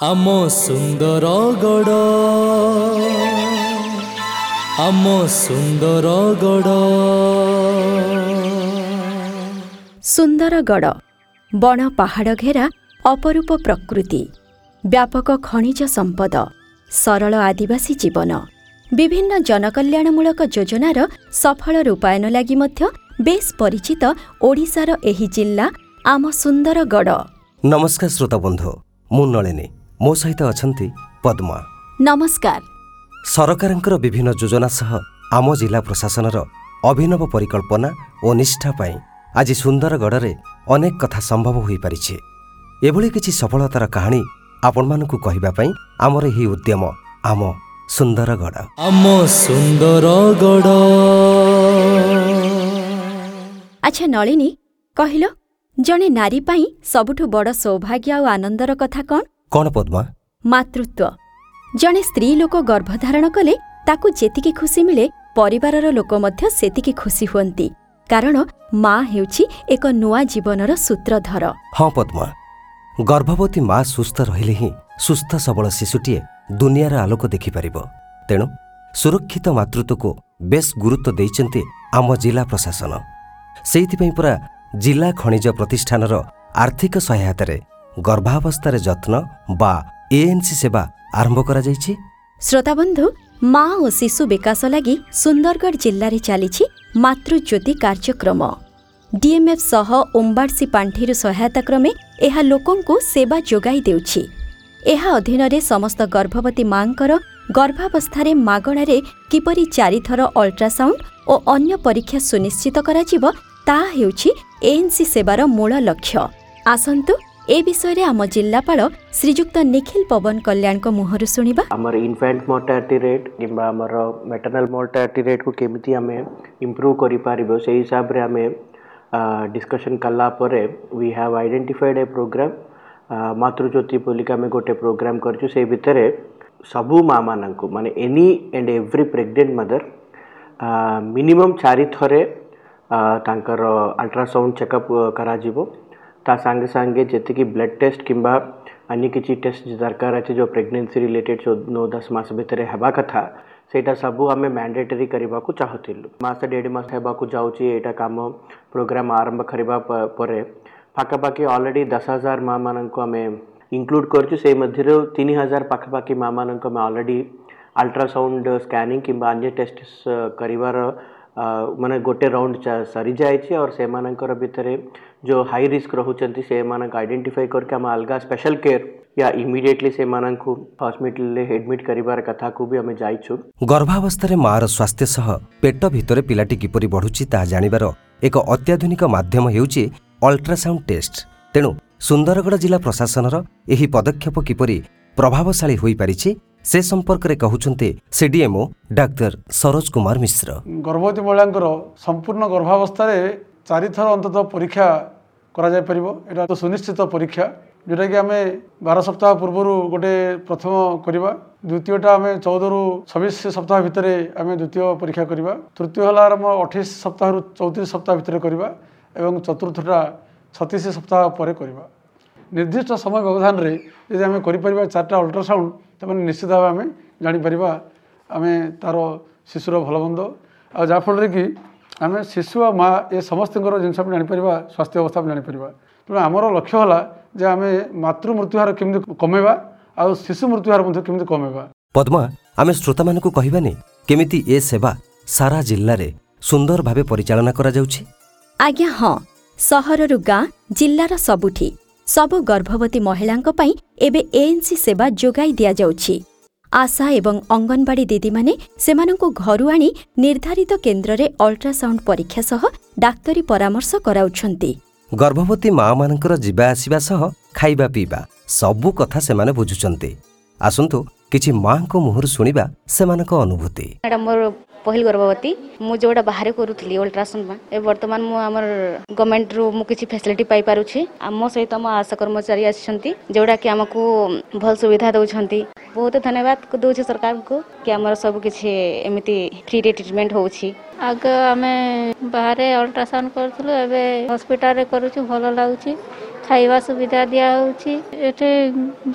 ଆମ ସୁନ୍ଦରଗଡ଼ ଆମ ସୁନ୍ଦରଗଡ଼ ସୁନ୍ଦରଗଡ଼ ବଣ ପାହାଡ଼ ଘେରା ଅପରୂପ ପ୍ରକୃତି ବ୍ୟାପକ ଖଣିଜ ସମ୍ପଦ ସରଳ ଆଦିବାସୀ ଜୀବନ ବିଭିନ୍ନ ଜନକଲ୍ୟାଣମୂଳକ ଯୋଜନାର ସଫଳ ରୂପାୟନ ଲାଗି ମଧ୍ୟ ବେଶ୍ ପରିଚିତ ଓଡ଼ିଶାର ଏହି ଜିଲ୍ଲା ଆମ ସୁନ୍ଦରଗଡ଼ ନମସ୍କାର ଶ୍ରୋତା ବନ୍ଧୁ ମୁଁ ନଳିନୀ। ମୋ ସହିତ ଅଛନ୍ତି ପଦ୍ମା। ନମସ୍କାର। ସରକାରଙ୍କର ବିଭିନ୍ନ ଯୋଜନା ସହ ଆମ ଜିଲ୍ଲା ପ୍ରଶାସନର ଅଭିନବ ପରିକଳ୍ପନା ଓ ନିଷ୍ଠା ପାଇଁ ଆଜି ସୁନ୍ଦରଗଡ଼ରେ ଅନେକ କଥା ସମ୍ଭବ ହୋଇପାରିଛି। ଏଭଳି କିଛି ସଫଳତାର କାହାଣୀ ଆପଣମାନଙ୍କୁ କହିବା ପାଇଁ ଆମର ଏହି ଉଦ୍ୟମ ଆମ ସୁନ୍ଦରଗଡ଼। ଆମ ସୁନ୍ଦରଗଡ଼। ଆଚ୍ଛା ନଳିନୀ କହିଲ ଜଣେ ନାରୀ ପାଇଁ ସବୁଠୁ ବଡ଼ ସୌଭାଗ୍ୟ ଆଉ ଆନନ୍ଦର କଥା କ'ଣ? କ'ଣ ପଦ୍ମା? ମାତୃତ୍ୱ। ଜଣେ ସ୍ତ୍ରୀ ଲୋକ ଗର୍ଭଧାରଣ କଲେ ତାକୁ ଯେତିକି ଖୁସି ମିଳେ ପରିବାରର ଲୋକ ମଧ୍ୟ ସେତିକି ଖୁସି ହୁଅନ୍ତି। କାରଣ ମା ହେଉଛି ଏକ ନୂଆ ଜୀବନର ସୂତ୍ରଧର। ହଁ ପଦ୍ମା। ଗର୍ଭବତୀ ମା ସୁସ୍ଥ ରହିଲେ ହିଁ ସୁସ୍ଥ ସବଳ ଶିଶୁଟିଏ ଦୁନିଆର ଆଲୋକ ଦେଖିପାରିବ। ତେଣୁ ସୁରକ୍ଷିତ ମାତୃତ୍ୱକୁ ବେଶ୍ ଗୁରୁତ୍ୱ ଦେଇଛନ୍ତି ଆମ ଜିଲ୍ଲା ପ୍ରଶାସନ। ସେଇଥିପାଇଁ ପୁରା ଜିଲ୍ଲା ଖଣିଜ ପ୍ରତିଷ୍ଠାନର ଆର୍ଥିକ ସହାୟତାରେ ଗର୍ଭାବସ୍ଥାରେ ଯତ୍ନ ବା ଏଏନ୍ସି ସେବା ଆରମ୍ଭ କରାଯାଇଛି। ଶ୍ରୋତାବନ୍ଧୁ ମା ଓ ଶିଶୁ ବିକାଶ ଲାଗି ସୁନ୍ଦରଗଡ଼ ଜିଲ୍ଲାରେ ଚାଲିଛି ମାତୃଜ୍ୟୋତି କାର୍ଯ୍ୟକ୍ରମ। ଡିଏମ୍ଏଫ୍ ସହ ଓମ୍ବାଡ୍ସି ପାଣ୍ଠିରୁ ସହାୟତା କ୍ରମେ ଏହା ଲୋକଙ୍କୁ ସେବା ଯୋଗାଇ ଦେଉଛି। ଏହା ଅଧୀନରେ ସମସ୍ତ ଗର୍ଭବତୀ ମାଙ୍କର ଗର୍ଭାବସ୍ଥାରେ ମାଗଣାରେ କିପରି ଚାରିଥର ଅଲ୍ଟ୍ରାସାଉଣ୍ଡ ଓ ଅନ୍ୟ ପରୀକ୍ଷା ସୁନିଶ୍ଚିତ କରାଯିବ ତାହା ହେଉଛି ଏଏନ୍ସି ସେବାର ମୂଳ ଲକ୍ଷ୍ୟ। ଆସନ୍ତୁ ଏ ବିଷୟରେ ଆମ ଜିଲ୍ଲାପାଳ ଶ୍ରୀଯୁକ୍ତ ନିଖିଲ ପବନ କଲ୍ୟାଣଙ୍କ ମୁହଁରୁ ଶୁଣିବା ଆମର ଇନଫ୍ୟାଣ୍ଟ ମର୍ଟାଲିଟି ରେଟ୍ କିମ୍ବା ଆମର ମେଟର୍ନାଲ୍ ମର୍ଟାଲିଟି ରେଟ୍କୁ କେମିତି ଆମେ ଇମ୍ପ୍ରୁଭ୍ କରିପାରିବୁ ସେଇ ହିସାବରେ ଆମେ ଡିସ୍କସନ୍ କଲା ପରେ we have identified a programme Matrujyoti ବୋଲିକି ଆମେ ଗୋଟେ ପ୍ରୋଗ୍ରାମ୍ କରିଛୁ ସେଇ ଭିତରେ ସବୁ ମାଆମାନଙ୍କୁ ମାନେ any and every pregnant mother minimum ଚାରି ଥରେ ଆ, ତାଙ୍କର ଅଲ୍ଟ୍ରାସାଉଣ୍ଡ ଚେକଅପ୍ କରାଯିବ ତା ସାଙ୍ଗେ ସାଙ୍ଗେ ଯେତିକି ବ୍ଲଡ୍ ଟେଷ୍ଟ କିମ୍ବା ଅନ୍ୟ କିଛି ଟେଷ୍ଟ ଦରକାର ଅଛି ଯେଉଁ ପ୍ରେଗନେନ୍ସି ରିଲେଟେଡ୍ ଯେଉଁ ନଅ ଦଶ ମାସ ଭିତରେ ହେବା କଥା ସେଇଟା ସବୁ ଆମେ ମ୍ୟାଣ୍ଡେଟରୀ କରିବାକୁ ଚାହୁଁଥିଲୁ ମାସ ଦେଢ଼ ମାସ ହେବାକୁ ଯାଉଛି ଏଇଟା କାମ ପ୍ରୋଗ୍ରାମ୍ ଆରମ୍ଭ କରିବା ପ- ପରେ ପାଖାପାଖି ଅଲରେଡ଼ି ଦଶ ହଜାର ମାଆମାନଙ୍କୁ ଆମେ ଇନକ୍ଲୁଡ଼ କରିଛୁ ସେଇ ମଧ୍ୟରୁ ତିନି ହଜାର ପାଖାପାଖି ମାଆମାନଙ୍କୁ ଆମେ ଅଲରେଡ଼ି ଅଲ୍ଟ୍ରାସାଉଣ୍ଡ ସ୍କାନିଂ କିମ୍ବା ଅନ୍ୟ ଟେଷ୍ଟ କରିବାର ଆ, ମାନେ ଗୋଟେ ରାଉଣ୍ଡ ସରିଯାଇଛି ଆଉ ସେମାନଙ୍କର ଭିତରେ ଯେଉଁ ହାଇ ରିସ୍କ ରହୁଛନ୍ତି ସେମାନଙ୍କୁ ଆଇଡେଣ୍ଟିଫାଇ କରିକି ଆମେ ଅଲଗା ସ୍ପେଶାଲ କେୟାର ୟା ଇମିଡ଼ିଏଟଲି ସେମାନଙ୍କୁ ହସ୍ପିଟାଲରେ ଏଡମିଟ୍ କରିବାର କଥାକୁ ବି ଆମେ ଯାଇଛୁ। ଗର୍ଭାବସ୍ଥାରେ ମାଆର ସ୍ୱାସ୍ଥ୍ୟ ସହ ପେଟ ଭିତରେ ପିଲାଟି କିପରି ବଢ଼ୁଛି ତାହା ଜାଣିବାର ଏକ ଅତ୍ୟାଧୁନିକ ମାଧ୍ୟମ ହେଉଛି ଅଲ୍ଟ୍ରାସାଉଣ୍ଡ ଟେଷ୍ଟ ତେଣୁ ସୁନ୍ଦରଗଡ଼ ଜିଲ୍ଲା ପ୍ରଶାସନର ଏହି ପଦକ୍ଷେପ କିପରି ପ୍ରଭାବଶାଳୀ ହୋଇପାରିଛି ସେ ସମ୍ପର୍କରେ କହୁଛନ୍ତି ସିଡିଏମ୍ଓ ଡାକ୍ତର ସରୋଜ କୁମାର ମିଶ୍ର। ଗର୍ଭବତୀ ମହିଳାଙ୍କର ସମ୍ପୂର୍ଣ୍ଣ ଗର୍ଭାବସ୍ଥାରେ ଚାରିଥର ଅନ୍ତତଃ ପରୀକ୍ଷା କରାଯାଇପାରିବ। ଏଇଟା ତ ସୁନିଶ୍ଚିତ ପରୀକ୍ଷା ଯେଉଁଟାକି ଆମେ ବାର ସପ୍ତାହ ପୂର୍ବରୁ ଗୋଟେ ପ୍ରଥମ କରିବା। ଦ୍ୱିତୀୟଟା ଆମେ ଚଉଦରୁ ଛବିଶ ସପ୍ତାହ ଭିତରେ ଆମେ ଦ୍ୱିତୀୟ ପରୀକ୍ଷା କରିବା। ତୃତୀୟ ହେଲା ଆମ ଅଠେଇଶ ସପ୍ତାହରୁ ଚଉତିରିଶ ସପ୍ତାହ ଭିତରେ କରିବା ଏବଂ ଚତୁର୍ଥଟା ଛତିଶ ସପ୍ତାହ ପରେ କରିବା। ନିର୍ଦ୍ଦିଷ୍ଟ ସମୟ ବ୍ୟବଧାନରେ ଯଦି ଆମେ କରିପାରିବା ଚାରିଟା ଅଲ୍ଟ୍ରାସାଉଣ୍ଡ ତାମାନେ ନିଶ୍ଚିତ ଭାବେ ଆମେ ଜାଣିପାରିବା ଆମେ ତା'ର ଶିଶୁର ଭଲମନ୍ଦ। ଆଉ ଯାହାଫଳରେ କି ଆମେ ଶିଶୁ ଆଉ ମା ଏ ସମସ୍ତଙ୍କର ଜିନିଷ ଆମେ ଜାଣିପାରିବା ସ୍ୱାସ୍ଥ୍ୟ ଅବସ୍ଥା ଆମେ ଜାଣିପାରିବା। ତେଣୁ ଆମର ଲକ୍ଷ୍ୟ ହେଲା ଯେ ଆମେ ମାତୃ ମୃତ୍ୟୁହାର କେମିତି କମେଇବା ଆଉ ଶିଶୁ ମୃତ୍ୟୁହାର ମଧ୍ୟ କେମିତି କମେଇବା। ପଦ୍ମା ଆମେ ଶ୍ରୋତାମାନଙ୍କୁ କହିବାନି କେମିତି ଏ ସେବା ସାରା ଜିଲ୍ଲାରେ ସୁନ୍ଦର ଭାବେ ପରିଚାଳନା କରାଯାଉଛି? ଆଜ୍ଞା ହଁ। ସହରରୁ ଗାଁ ଜିଲ୍ଲାର ସବୁଠି। ସବୁ ଗର୍ଭବତୀ ମହିଳାଙ୍କ ପାଇଁ ଏବେ ଏଏନ୍ସି ସେବା ଯୋଗାଇ ଦିଆଯାଉଛି। ଆଶା ଏବଂ ଅଙ୍ଗନବାଡି ଦିଦିମାନେ ସେମାନଙ୍କୁ ଘରୁ ଆଣି ନିର୍ଦ୍ଧାରିତ କେନ୍ଦ୍ରରେ ଅଲ୍ଟ୍ରାସାଉଣ୍ଡ ପରୀକ୍ଷା ସହ ଡାକ୍ତରୀ ପରାମର୍ଶ କରାଉଛନ୍ତି। ଗର୍ଭବତୀ ମାଆମାନଙ୍କର ଯିବା ଆସିବା ସହ ଖାଇବା ପିଇବା ସବୁ କଥା ସେମାନେ ବୁଝୁଛନ୍ତି। ଆସନ୍ତୁ କିଛି ମାଆଙ୍କ ମୁହଁରୁ ଶୁଣିବା ସେମାନଙ୍କ ଅନୁଭୂତି। ମୋର ପହିଲ ଗର୍ଭବତୀ ମୁଁ ଯେଉଁଟା ବାହାରେ କରୁଥିଲି ଅଲ୍ଟ୍ରାସାଉଣ୍ଡ ପାଇଁ ଏବେ ବର୍ତ୍ତମାନ ମୁଁ ଆମର ଗଭର୍ଣ୍ଣମେଣ୍ଟରୁ ମୁଁ କିଛି ଫ୍ୟାସିଲିଟି ପାଇପାରୁଛି ଆମ ସହିତ ଆମ ଆଶା କର୍ମଚାରୀ ଆସିଛନ୍ତି ଯେଉଁଟାକି ଆମକୁ ଭଲ ସୁବିଧା ଦେଉଛନ୍ତି। ବହୁତ ଧନ୍ୟବାଦ ଦେଉଛି ସରକାରଙ୍କୁ କି ଆମର ସବୁ କିଛି ଏମିତି ଫ୍ରିରେ ଟ୍ରିଟମେଣ୍ଟ ହେଉଛି। ଆଗ ଆମେ ବାହାରେ ଅଲ୍ଟ୍ରାସାଉଣ୍ଡ କରୁଥିଲୁ ଏବେ ହସ୍ପିଟାଲରେ କରୁଛୁ ଭଲ ଲାଗୁଛି। ଖାଇବା ସୁବିଧା ଦିଆହେଉଛି। ଏଠି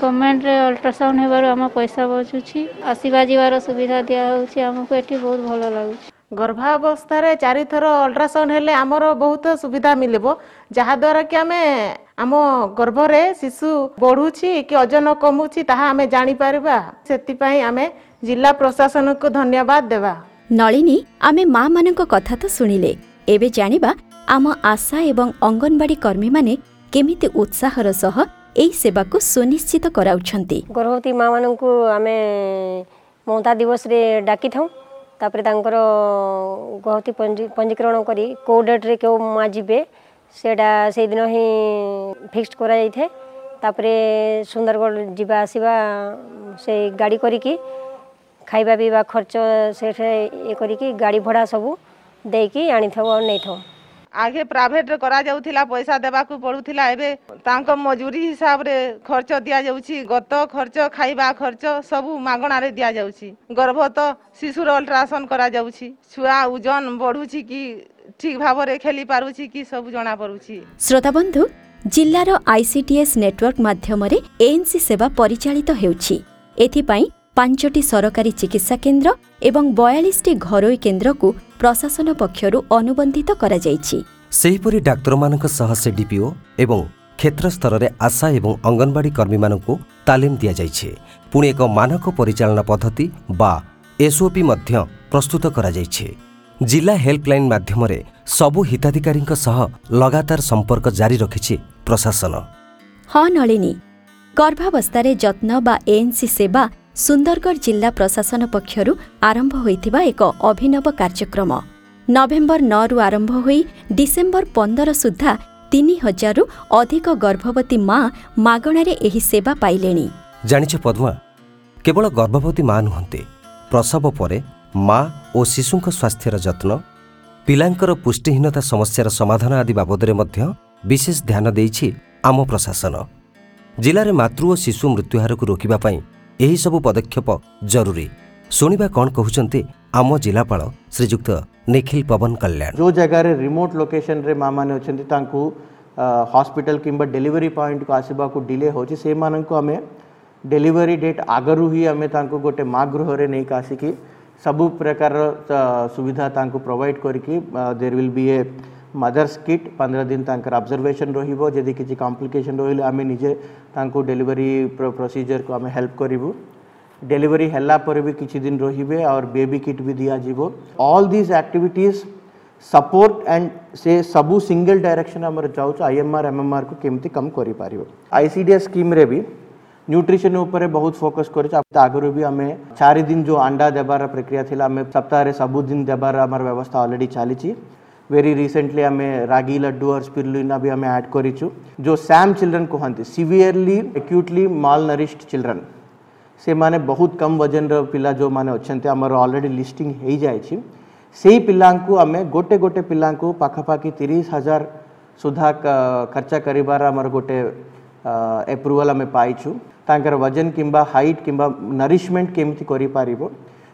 ଗଭର୍ଣ୍ଣମେଣ୍ଟରେ ଅଲ୍ଟ୍ରାସାଉଣ୍ଡ ହେବାରୁ ଆମ ପଇସା ବଞ୍ଚୁଛି। ଆସିବା ଯିବାର ସୁବିଧା ଦିଆହେଉଛି। ଆମକୁ ଏଠି ବହୁତ ଭଲ ଲାଗୁଛି। ଗର୍ଭାବସ୍ଥାରେ ଚାରିଥର ଅଲ୍ଟ୍ରାସାଉଣ୍ଡ ହେଲେ ଆମର ବହୁତ ସୁବିଧା ମିଳିବ। ଯାହାଦ୍ୱାରା କି ଆମେ ଆମ ଗର୍ଭରେ ଶିଶୁ ବଢ଼ୁଛି କି ଓଜନ କମୁଛି ତାହା ଆମେ ଜାଣିପାରିବା। ସେଥିପାଇଁ ଆମେ ଜିଲ୍ଲା ପ୍ରଶାସନକୁ ଧନ୍ୟବାଦ ଦେବା। ନଳିନୀ ଆମେ ମା'ମାନଙ୍କ କଥା ତ ଶୁଣିଲେ। ଏବେ ଜାଣିବା ଆମ ଆଶା ଏବଂ ଅଙ୍ଗନବାଡି କର୍ମୀମାନେ କେମିତି ଉତ୍ସାହର ସହ ଏହି ସେବାକୁ ସୁନିଶ୍ଚିତ କରାଉଛନ୍ତି। ଗର୍ଭବତୀ ମାଆମାନଙ୍କୁ ଆମେ ମମତା ଦିବସରେ ଡାକିଥାଉ ତାପରେ ତାଙ୍କର ଗର୍ଭବତୀ ପଞ୍ଜୀ ପଞ୍ଜୀକରଣ କରି କେଉଁ ଡେଟ୍ରେ କେଉଁ ମା ଯିବେ ସେଇଟା ସେଇଦିନ ହିଁ ଫିକ୍ସଡ କରାଯାଇଥାଏ। ତାପରେ ସୁନ୍ଦରଗଡ଼ ଯିବା ଆସିବା ସେଇ ଗାଡ଼ି କରିକି ଖାଇବା ପିଇବା ଖର୍ଚ୍ଚ ସେଠାରେ ଇଏ କରିକି ଗାଡ଼ି ଭଡ଼ା ସବୁ ଦେଇକି ଆଣିଥାଉ ଆଉ ନେଇଥାଉ। ଆଗେ ପ୍ରାଇଭେଟରେ କରାଯାଉଥିଲା ପଇସା ଦେବାକୁ ପଡୁଥିଲା ଏବେ ତାଙ୍କ ମଜୁରୀ ହିସାବରେ ଖର୍ଚ୍ଚ ଦିଆଯାଉଛି ଗତ ଖର୍ଚ୍ଚ ଖାଇବା ଖର୍ଚ୍ଚ ସବୁ ମାଗଣାରେ ଦିଆଯାଉଛି। ଗର୍ଭତ ଶିଶୁର ଅଲ୍ଟ୍ରାସାଉଣ୍ଡ କରାଯାଉଛି ଛୁଆ ଓଜନ ବଢୁଛି କି ଠିକ ଭାବରେ ଖେଳି ପାରୁଛି କି ସବୁ ଜଣା ପଡୁଛି ଶ୍ରୋତାବନ୍ଧୁ ଜିଲ୍ଲାର ଆଇସିଟିଏସ୍ ନେଟୱାର୍କ ମାଧ୍ୟମରେ ଏଏନ୍ସି ସେବା ପରିଚାଳିତ ହେଉଛି। ଏଥିପାଇଁ ପାଞ୍ଚଟି ସରକାରୀ ଚିକିତ୍ସା କେନ୍ଦ୍ର ଏବଂ ବୟାଳିଶଟି ଘରୋଇ କେନ୍ଦ୍ରକୁ ପ୍ରଶାସନ ପକ୍ଷରୁ ଅନୁବନ୍ଧିତ କରାଯାଇଛି। ସେହିପରି ଡାକ୍ତରମାନଙ୍କ ସହ ସେ ଡିପିଓ ଏବଂ କ୍ଷେତ୍ର ସ୍ତରରେ ଆଶା ଏବଂ ଅଙ୍ଗନବାଡି କର୍ମୀମାନଙ୍କୁ ତାଲିମ ଦିଆଯାଇଛି। ପୁଣି ଏକ ମାନକ ପରିଚାଳନା ପଦ୍ଧତି ବା ଏସ୍ଓପି ମଧ୍ୟ ପ୍ରସ୍ତୁତ କରାଯାଇଛି। ଜିଲ୍ଲା ହେଲ୍ପଲାଇନ୍ ମାଧ୍ୟମରେ ସବୁ ହିତାଧିକାରୀଙ୍କ ସହ ଲଗାତାର ସମ୍ପର୍କ ଜାରି ରଖିଛି ପ୍ରଶାସନ। ହଁ ନଳିନୀ। ଗର୍ଭାବସ୍ଥାରେ ଯତ୍ନ ବା ଏଏନ୍ସି ସେବା ସୁନ୍ଦରଗଡ଼ ଜିଲ୍ଲା ପ୍ରଶାସନ ପକ୍ଷରୁ ଆରମ୍ଭ ହୋଇଥିବା ଏକ ଅଭିନବ କାର୍ଯ୍ୟକ୍ରମ। ନଭେମ୍ବର ନଅରୁ ଆରମ୍ଭ ହୋଇ ଡିସେମ୍ବର ପନ୍ଦର ସୁଦ୍ଧା ତିନି ହଜାରରୁ ଅଧିକ ଗର୍ଭବତୀ ମା ମାଗଣାରେ ଏହି ସେବା ପାଇଲେଣି। ଜାଣିଛ ପଦ୍ମା କେବଳ ଗର୍ଭବତୀ ମା ନୁହନ୍ତି ପ୍ରସବ ପରେ ମା ଓ ଶିଶୁଙ୍କ ସ୍ୱାସ୍ଥ୍ୟର ଯତ୍ନ ପିଲାଙ୍କର ପୁଷ୍ଟିହୀନତା ସମସ୍ୟାର ସମାଧାନ ଆଦି ବାବଦରେ ମଧ୍ୟ ବିଶେଷ ଧ୍ୟାନ ଦେଇଛି ଆମ ପ୍ରଶାସନ। ଜିଲ୍ଲାରେ ମାତୃ ଓ ଶିଶୁ ମୃତ୍ୟୁହାରକୁ ରୋକିବା ପାଇଁ ଏହିସବୁ ପଦକ୍ଷେପ ଜରୁରୀ ଶୁଣିବା କ'ଣ କହୁଛନ୍ତି ଆମ ଜିଲ୍ଲାପାଳ ଶ୍ରୀଯୁକ୍ତ ନିଖିଲ ପବନ କଲ୍ୟାଣ ଯେଉଁ ଜାଗାରେ ରିମୋଟ୍ ଲୋକେସନ୍ରେ ମାଆମାନେ ଅଛନ୍ତି ତାଙ୍କୁ ହସ୍ପିଟାଲ କିମ୍ବା ଡେଲିଭରି ପଏଣ୍ଟକୁ ଆସିବାକୁ ଡିଲେ ହେଉଛି ସେମାନଙ୍କୁ ଆମେ ଡେଲିଭରି ଡେଟ୍ ଆଗରୁ ହିଁ ଆମେ ତାଙ୍କୁ ଗୋଟେ ମା ଗୃହରେ ନେଇକି ଆସିକି ସବୁ ପ୍ରକାରର ଅ, ସୁବିଧା ତାଙ୍କୁ ପ୍ରୋଭାଇଡ଼ କରିକି there will be a mother's kit ପନ୍ଦର ଦିନ ତାଙ୍କର ଅବଜର୍ଭେସନ୍ ରହିବ ଯଦି କିଛି କମ୍ପ୍ଲିକେସନ୍ ରହିଲେ ଆମେ ନିଜେ ତାଙ୍କୁ ଡେଲିଭରି ପ୍ରୋସିଜରକୁ ଆମେ ହେଲ୍ପ କରିବୁ ଡେଲିଭରି ହେଲା ପରେ ବି କିଛି ଦିନ ରହିବେ ଆଉ ବେବି କିଟ୍ ବି ଦିଆଯିବ all this activities support and ସେ ସବୁ ସିଙ୍ଗଲ ଡାଇରେକ୍ସନ୍ ଆମର ଯାଉଛୁ I M R M M ଆର୍କୁ କେମିତି କମ୍ କରିପାରିବ ଆଇ ସି ଡି ଏସ୍ ସ୍କିମ୍ରେ ବି ନ୍ୟୁଟ୍ରିସନ୍ ଉପରେ ବହୁତ ଫୋକସ୍ କରିଛୁ ତା ଆଗରୁ ବି ଆମେ ଚାରି ଦିନ ଯେଉଁ ଅଣ୍ଡା ଦେବାର ପ୍ରକ୍ରିୟା ଥିଲା very recently ame ragi laddu or spirulina bi ame add korichu jo sam children kuhanti severely acutely malnourished children ସେମାନେ ବହୁତ କମ୍ ଓଜନର ପିଲା ଯେଉଁମାନେ ଅଛନ୍ତି ଆମର ଅଲରେଡ଼ି ଲିଷ୍ଟିଂ ହେଇଯାଇଛି ସେହି ପିଲାଙ୍କୁ ଆମେ ଗୋଟେ ଗୋଟେ ପିଲାଙ୍କୁ ପାଖାପାଖି ତିରିଶ ହଜାର ସୁଦ୍ଧା ଖର୍ଚ୍ଚ କରିବାର ଆମର ଗୋଟେ ଏପ୍ରୁଭାଲ୍ ଆମେ ପାଇଛୁ ତାଙ୍କର ଓଜନ କିମ୍ବା ହାଇଟ୍ କିମ୍ବା ନରିଶମେଣ୍ଟ କେମିତି କରିପାରିବ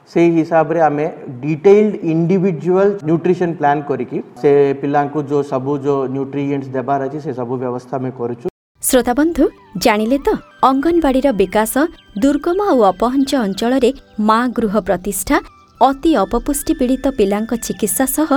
ସେଇ ହିସାବରେ ଆମେ ଡିଟେଲ୍ଡ ଇଣ୍ଡିଭିଜୁଆଲ ନ୍ୟୁଟ୍ରିସନ୍ ପ୍ଲାନ୍ କରିକି ସେ ପିଲାଙ୍କୁ ଯେଉଁ ସବୁ ଯେଉଁ ନ୍ୟୁଟ୍ରିଏଣ୍ଟସ୍ ଦେବାର ଅଛି ସେ ସବୁ ବ୍ୟବସ୍ଥା ଆମେ କରୁଛୁ। ଶ୍ରୋତାବନ୍ଧୁ ଜାଣିଲେ ତ ଅଙ୍ଗନବାଡିର ବିକାଶ ଦୁର୍ଗମ ଆଉ ଅପହଞ୍ଚ ଅଞ୍ଚଳରେ ମା ଗୃହ ପ୍ରତିଷ୍ଠା ଅତି ଅପପୁଷ୍ଟି ପୀଡ଼ିତ ପିଲାଙ୍କ ଚିକିତ୍ସା ସହ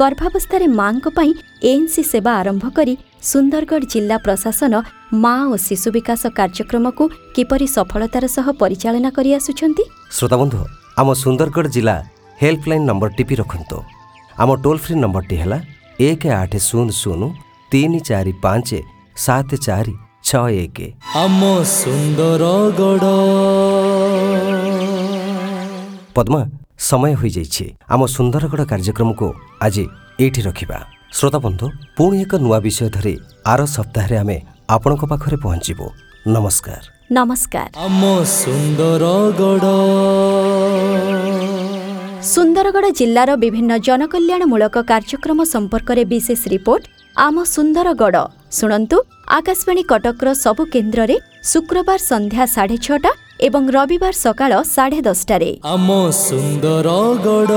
ଗର୍ଭାବସ୍ଥାରେ ମାଙ୍କ ପାଇଁ ଏଏନ୍ସି ସେବା ଆରମ୍ଭ କରି ସୁନ୍ଦରଗଡ଼ ଜିଲ୍ଲା ପ୍ରଶାସନ ମା ଓ ଶିଶୁ ବିକାଶ କାର୍ଯ୍ୟକ୍ରମକୁ କିପରି ସଫଳତାର ସହ ପରିଚାଳନା କରିଆସୁଛନ୍ତି? ଶ୍ରୋତାବନ୍ଧୁ ଆମ ସୁନ୍ଦରଗଡ଼ ଜିଲ୍ଲା ହେଲ୍ପଲାଇନ୍ ନମ୍ବର ଟିପି ରଖନ୍ତୁ। ଆମ ଟୋଲ୍ ଫ୍ରି ନମ୍ବରଟି ହେଲା ଏକ ଆଠ ଶୂନ ଶୂନ ତିନି ଚାରି ପାଞ୍ଚ ସାତ ଚାରି ଛଅ ଏକ। ଆମ ସୁନ୍ଦରଗଡ଼। ପଦ୍ମା ସମୟ ହୋଇଯାଇଛି। ଆମ ସୁନ୍ଦରଗଡ଼ କାର୍ଯ୍ୟକ୍ରମକୁ ଆଜି ଏଇଠି ରଖିବା। ଶ୍ରୋତାବନ୍ଧୁ ପୁଣି ଏକ ନୂଆ ବିଷୟ ଧରି ଆର ସପ୍ତାହରେ ଆମେ ଆପଣଙ୍କ ପାଖରେ ପହଞ୍ଚିବୁ। ନମସ୍କାର। ନମସ୍କାର ଆମ ସୁନ୍ଦରଗଡ଼ ସୁନ୍ଦରଗଡ଼ ଜିଲ୍ଲାର ବିଭିନ୍ନ ଜନକଲ୍ୟାଣମୂଳକ କାର୍ଯ୍ୟକ୍ରମ ସମ୍ପର୍କରେ ବିଶେଷ ରିପୋର୍ଟ ଆମ ସୁନ୍ଦରଗଡ଼ ଶୁଣନ୍ତୁ ଆକାଶବାଣୀ କଟକର ସବୁ କେନ୍ଦ୍ରରେ ଶୁକ୍ରବାର ସନ୍ଧ୍ୟା ସାଢ଼େ ଛଅଟା ଏବଂ ରବିବାର ସକାଳ ସାଢ଼େ ଦଶଟାରେ ଆମ ସୁନ୍ଦରଗଡ଼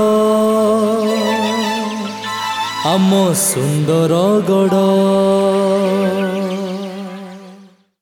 ଆମ ସୁନ୍ଦରଗଡ଼